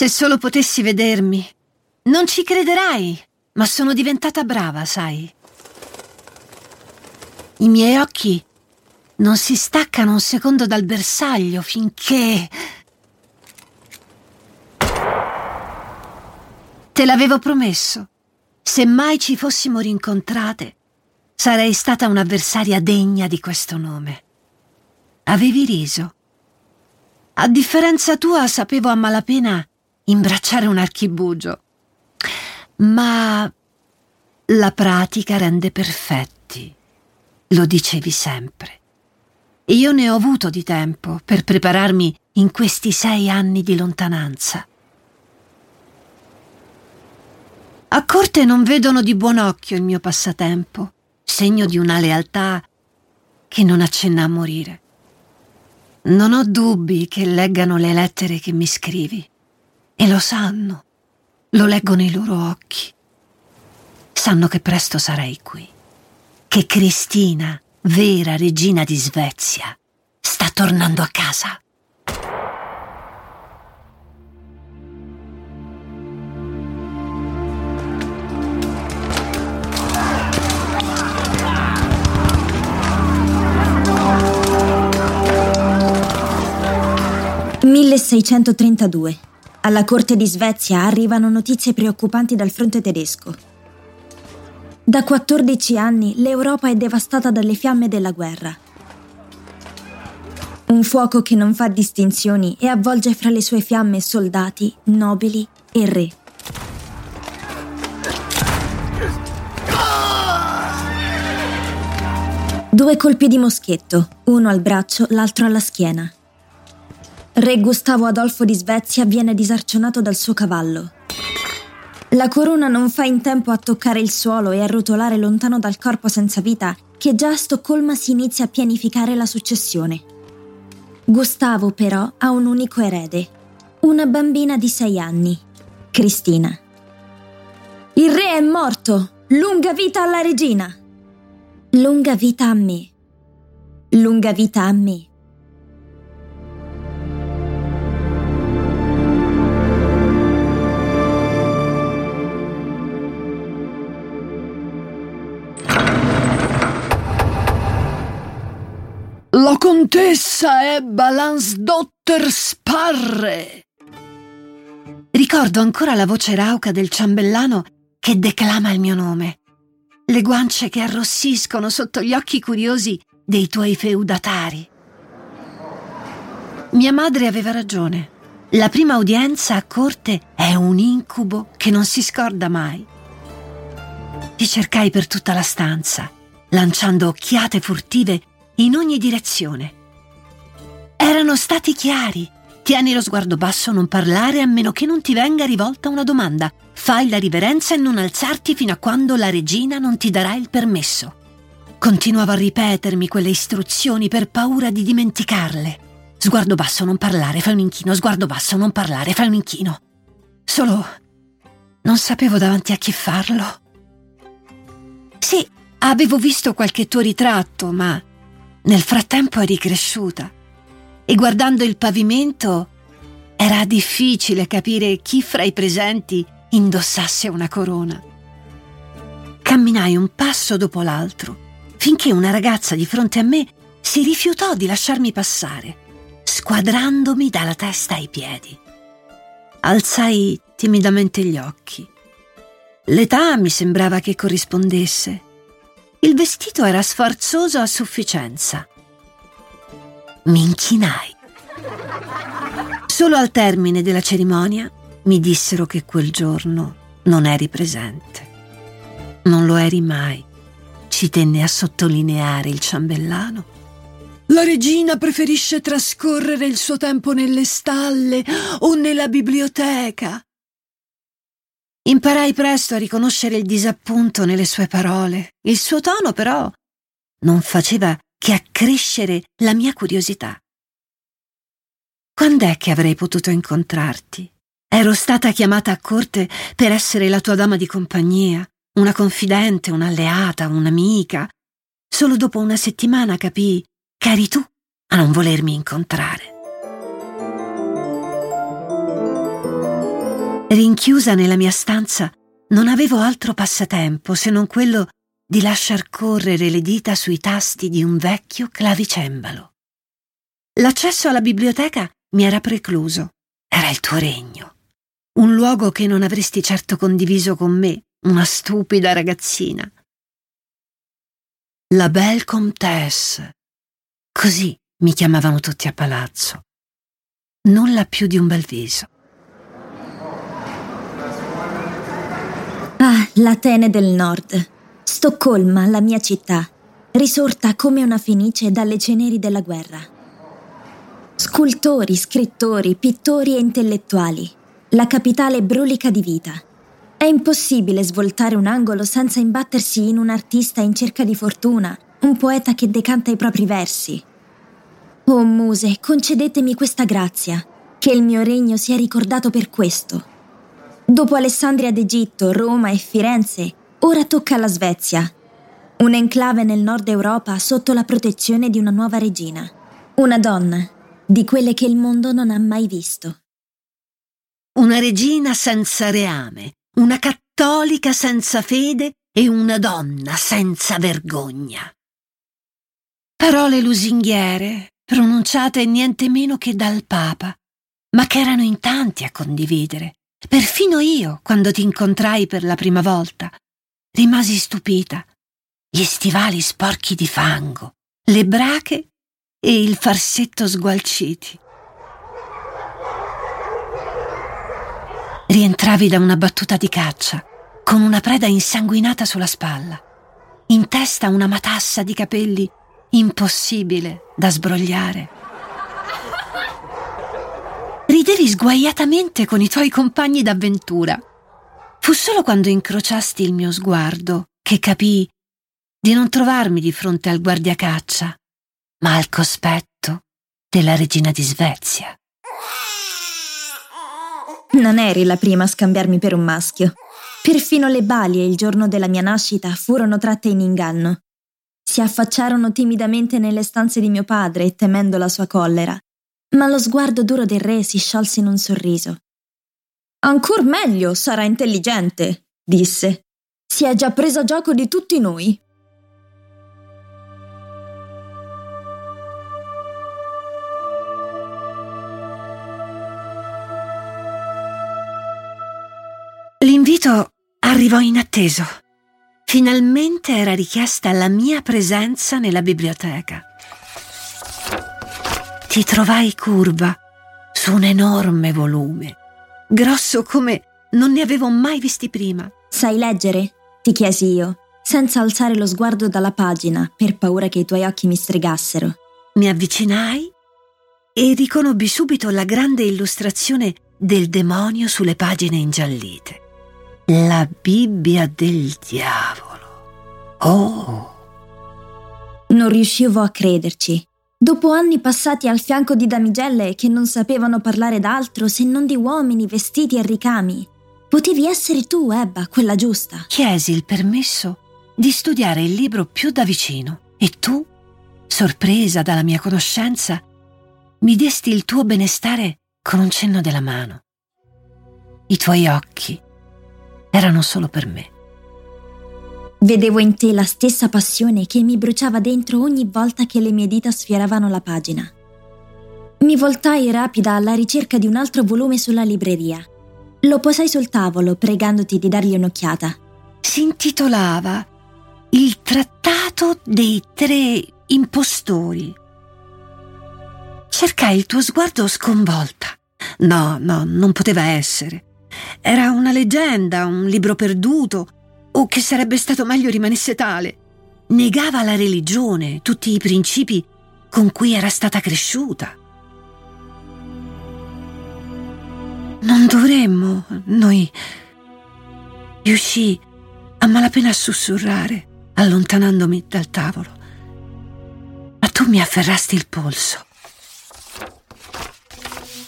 Se solo potessi vedermi. Non ci crederai, ma sono diventata brava, sai. I miei occhi non si staccano un secondo dal bersaglio finché... Te l'avevo promesso. Se mai ci fossimo rincontrate, sarei stata un'avversaria degna di questo nome. Avevi riso. A differenza tua sapevo a malapena imbracciare un archibugio. Ma la pratica rende perfetti, lo dicevi sempre. E io ne ho avuto di tempo per prepararmi in questi sei anni di lontananza. A corte non vedono di buon occhio il mio passatempo, segno di una lealtà che non accenna a morire. Non ho dubbi che leggano le lettere che mi scrivi. E lo sanno. Lo leggo nei loro occhi. Sanno che presto sarai qui. Che Cristina, vera regina di Svezia, sta tornando a casa. 1632. Alla corte di Svezia arrivano notizie preoccupanti dal fronte tedesco. Da 14 anni l'Europa è devastata dalle fiamme della guerra. Un fuoco che non fa distinzioni e avvolge fra le sue fiamme soldati, nobili e re. Due colpi di moschetto, uno al braccio, l'altro alla schiena. Re Gustavo Adolfo di Svezia viene disarcionato dal suo cavallo. La corona non fa in tempo a toccare il suolo e a rotolare lontano dal corpo senza vita che già a Stoccolma si inizia a pianificare la successione. Gustavo però ha un unico erede, una bambina di sei anni, Cristina. Il re è morto! Lunga vita alla regina! Lunga vita a me! Lunga vita a me! Contessa Ebba Lansdotter Sparre. Ricordo ancora la voce rauca del ciambellano che declama il mio nome, le guance che arrossiscono sotto gli occhi curiosi dei tuoi feudatari. Mia madre aveva ragione. La prima udienza a corte è un incubo che non si scorda mai. Ti cercai per tutta la stanza, lanciando occhiate furtive in ogni direzione. Erano stati chiari. Tieni lo sguardo basso, non parlare a meno che non ti venga rivolta una domanda. Fai la riverenza e non alzarti fino a quando la regina non ti darà il permesso. Continuavo a ripetermi quelle istruzioni per paura di dimenticarle. Sguardo basso, non parlare, fai un inchino, sguardo basso, non parlare, fai un inchino. Solo non sapevo davanti a chi farlo. Sì, avevo visto qualche tuo ritratto, ma nel frattempo eri cresciuta e guardando il pavimento era difficile capire chi fra i presenti indossasse una corona. Camminai un passo dopo l'altro finché una ragazza di fronte a me si rifiutò di lasciarmi passare, squadrandomi dalla testa ai piedi. Alzai timidamente gli occhi. L'età mi sembrava che corrispondesse il vestito era sfarzoso a sufficienza. Mi inchinai. Solo al termine della cerimonia mi dissero che quel giorno non eri presente. Non lo eri mai. Ci tenne a sottolineare il ciambellano. La regina preferisce trascorrere il suo tempo nelle stalle o nella biblioteca. Imparai presto a riconoscere il disappunto nelle sue parole. Il suo tono, però, non faceva che accrescere la mia curiosità. Quand'è che avrei potuto incontrarti? Ero stata chiamata a corte per essere la tua dama di compagnia, una confidente, un'alleata, un'amica. Solo dopo una settimana capii che eri tu a non volermi incontrare. Rinchiusa nella mia stanza, non avevo altro passatempo se non quello di lasciar correre le dita sui tasti di un vecchio clavicembalo. L'accesso alla biblioteca mi era precluso. Era il tuo regno. Un luogo che non avresti certo condiviso con me, una stupida ragazzina. La belle comtesse. Così mi chiamavano tutti a palazzo. Nulla più di un bel viso. Ah, l'Atene del Nord. Stoccolma, la mia città, risorta come una fenice dalle ceneri della guerra. Scultori, scrittori, pittori e intellettuali. La capitale brulica di vita. È impossibile svoltare un angolo senza imbattersi in un artista in cerca di fortuna, un poeta che decanta i propri versi. Oh muse, concedetemi questa grazia, che il mio regno sia ricordato per questo. Dopo Alessandria d'Egitto, Roma e Firenze, ora tocca alla Svezia, un'enclave nel nord Europa sotto la protezione di una nuova regina, una donna di quelle che il mondo non ha mai visto. Una regina senza reame, una cattolica senza fede e una donna senza vergogna. Parole lusinghiere, pronunciate niente meno che dal Papa, ma che erano in tanti a condividere. Perfino io, quando ti incontrai per la prima volta, rimasi stupita. Gli stivali sporchi di fango, le brache e il farsetto sgualciti. Rientravi da una battuta di caccia, con una preda insanguinata sulla spalla, in testa una matassa di capelli impossibile da sbrogliare. Ridevi sguaiatamente con i tuoi compagni d'avventura. Fu solo quando incrociasti il mio sguardo che capii di non trovarmi di fronte al guardiacaccia, ma al cospetto della regina di Svezia. Non eri la prima a scambiarmi per un maschio. Perfino le balie il giorno della mia nascita furono tratte in inganno. Si affacciarono timidamente nelle stanze di mio padre, temendo la sua collera, ma lo sguardo duro del re si sciolse in un sorriso. Ancor meglio, sarà intelligente, disse. Si è già presa gioco di tutti noi. L'invito arrivò inatteso. Finalmente era richiesta la mia presenza nella biblioteca. Ti trovai curva su un enorme volume, grosso come non ne avevo mai visti prima. Sai leggere? ti chiesi io, senza alzare lo sguardo dalla pagina per paura che i tuoi occhi mi stregassero. Mi avvicinai e riconobbi subito la grande illustrazione del demonio sulle pagine ingiallite. La Bibbia del diavolo. Oh! Non riuscivo a crederci. Dopo anni passati al fianco di damigelle che non sapevano parlare d'altro se non di uomini vestiti e ricami, potevi essere tu, Ebba, quella giusta. Chiesi il permesso di studiare il libro più da vicino e tu, sorpresa dalla mia conoscenza, mi desti il tuo benestare con un cenno della mano. I tuoi occhi erano solo per me. Vedevo in te la stessa passione che mi bruciava dentro ogni volta che le mie dita sfioravano la pagina. Mi voltai rapida alla ricerca di un altro volume sulla libreria. Lo posai sul tavolo, pregandoti di dargli un'occhiata. Si intitolava Il trattato dei tre impostori. Cercai il tuo sguardo sconvolta. No, no, non poteva essere. Era una leggenda, un libro perduto, o che sarebbe stato meglio rimanesse tale. negava la religione, tutti i principi con cui era stata cresciuta. Non dovremmo, noi... Riuscì a malapena a sussurrare, allontanandomi dal tavolo. Ma tu mi afferrasti il polso.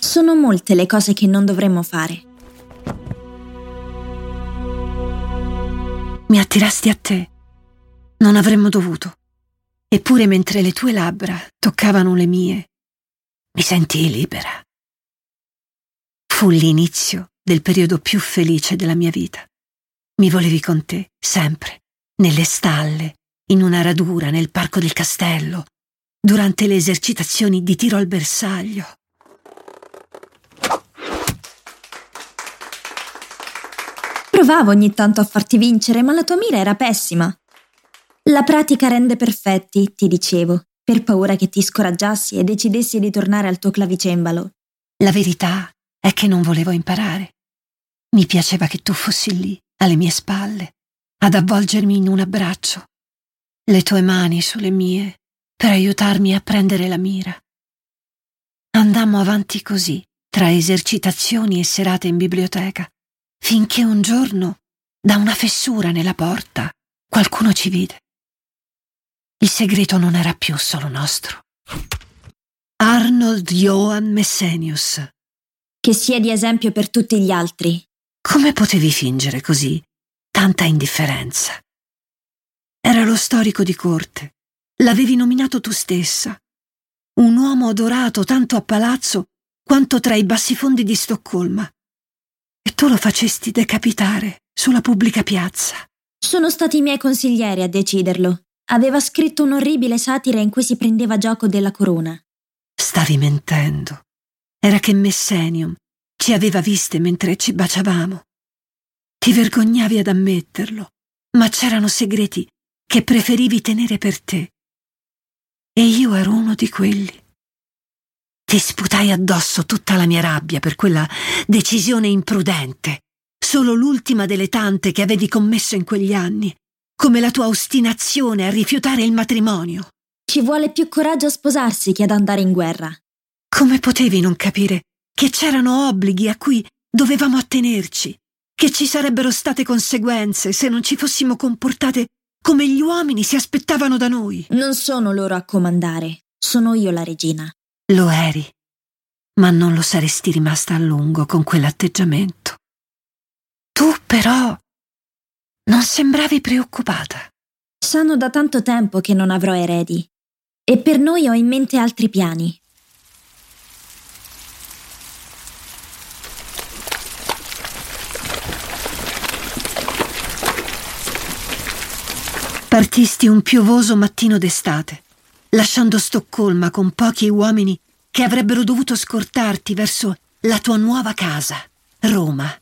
Sono molte le cose che non dovremmo fare. Mi attirasti a te. Non avremmo dovuto. Eppure mentre le tue labbra toccavano le mie, mi sentii libera. Fu l'inizio del periodo più felice della mia vita. Mi volevi con te, sempre, nelle stalle, in una radura, nel parco del castello, durante le esercitazioni di tiro al bersaglio. Provavo ogni tanto a farti vincere, ma la tua mira era pessima. La pratica rende perfetti, ti dicevo, per paura che ti scoraggiassi e decidessi di tornare al tuo clavicembalo. La verità è che non volevo imparare. Mi piaceva che tu fossi lì, alle mie spalle, ad avvolgermi in un abbraccio, le tue mani sulle mie, per aiutarmi a prendere la mira. Andammo avanti così, tra esercitazioni e serate in biblioteca, finché un giorno, da una fessura nella porta, qualcuno ci vide. Il segreto non era più solo nostro. Arnold Johann Messenius, che sia di esempio per tutti gli altri. Come potevi fingere così tanta indifferenza? Era lo storico di corte. L'avevi nominato tu stessa. Un uomo adorato tanto a palazzo quanto tra i bassifondi di Stoccolma. E tu lo facesti decapitare sulla pubblica piazza. Sono stati i miei consiglieri a deciderlo. Aveva scritto un'orribile satira in cui si prendeva gioco della corona. Stavi mentendo era che Messenium ci aveva viste mentre ci baciavamo. Ti vergognavi ad ammetterlo, ma c'erano segreti che preferivi tenere per te. E io ero uno di quelli. Ti sputai addosso tutta la mia rabbia per quella decisione imprudente, solo l'ultima delle tante che avevi commesso in quegli anni, come la tua ostinazione a rifiutare il matrimonio. Ci vuole più coraggio a sposarsi che ad andare in guerra. Come potevi non capire che c'erano obblighi a cui dovevamo attenerci, che ci sarebbero state conseguenze se non ci fossimo comportate come gli uomini si aspettavano da noi? Non sono loro a comandare, sono io la regina. Lo eri, ma non lo saresti rimasta a lungo con quell'atteggiamento. Tu però non sembravi preoccupata. Sanno da tanto tempo che non avrò eredi e per noi ho in mente altri piani. Partisti un piovoso mattino d'estate, lasciando Stoccolma con pochi uomini che avrebbero dovuto scortarti verso la tua nuova casa, Roma.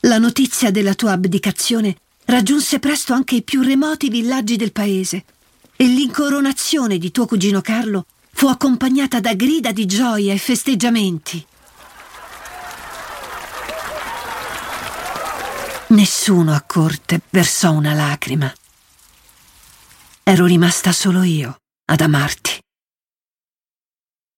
La notizia della tua abdicazione raggiunse presto anche i più remoti villaggi del paese e l'incoronazione di tuo cugino Carlo fu accompagnata da grida di gioia e festeggiamenti. Nessuno a corte versò una lacrima. Ero rimasta solo io ad amarti.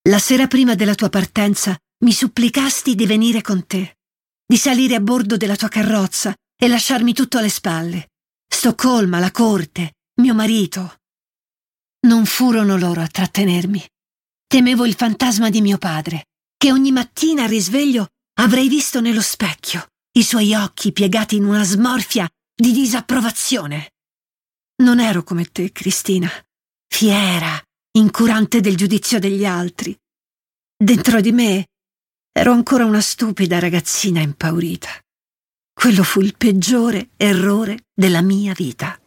La sera prima della tua partenza mi supplicasti di venire con te, di salire a bordo della tua carrozza e lasciarmi tutto alle spalle. Stoccolma, la corte, mio marito. Non furono loro a trattenermi. Temevo il fantasma di mio padre, che ogni mattina al risveglio avrei visto nello specchio, i suoi occhi piegati in una smorfia di disapprovazione. Non ero come te, Cristina, fiera, incurante del giudizio degli altri. Dentro di me ero ancora una stupida ragazzina impaurita. Quello fu il peggiore errore della mia vita.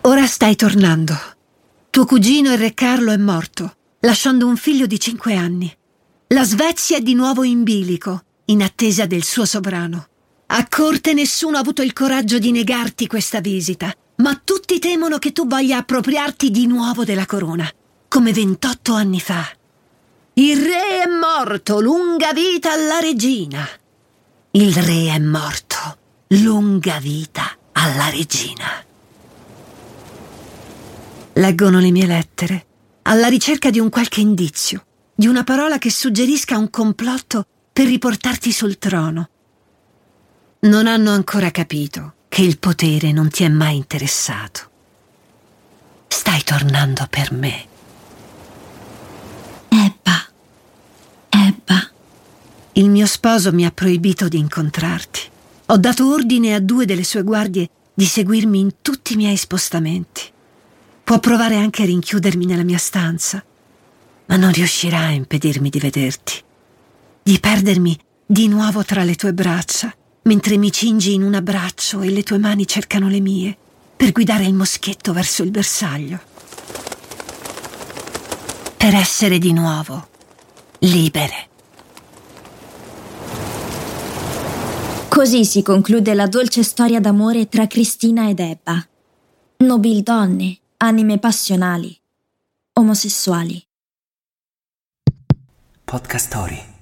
Ora stai tornando. Tuo cugino, il re Carlo, è morto, lasciando un figlio di cinque anni. La Svezia è di nuovo in bilico, in attesa del suo sovrano. A corte nessuno ha avuto il coraggio di negarti questa visita, ma tutti temono che tu voglia appropriarti di nuovo della corona, come 28 anni fa. Il re è morto, lunga vita alla regina. Il re è morto, lunga vita alla regina. Leggono le mie lettere, alla ricerca di un qualche indizio, di una parola che suggerisca un complotto per riportarti sul trono. Non hanno ancora capito che il potere non ti è mai interessato. Stai tornando per me. Ebba. Ebba. Il mio sposo mi ha proibito di incontrarti. Ho dato ordine a due delle sue guardie di seguirmi in tutti i miei spostamenti. Può provare anche a rinchiudermi nella mia stanza, ma non riuscirà a impedirmi di vederti, di perdermi di nuovo tra le tue braccia, mentre mi cingi in un abbraccio e le tue mani cercano le mie per guidare il moschetto verso il bersaglio. Per essere di nuovo libere. Così si conclude la dolce storia d'amore tra Cristina ed Ebba. Nobildonne, anime passionali, omosessuali. Podcast Story.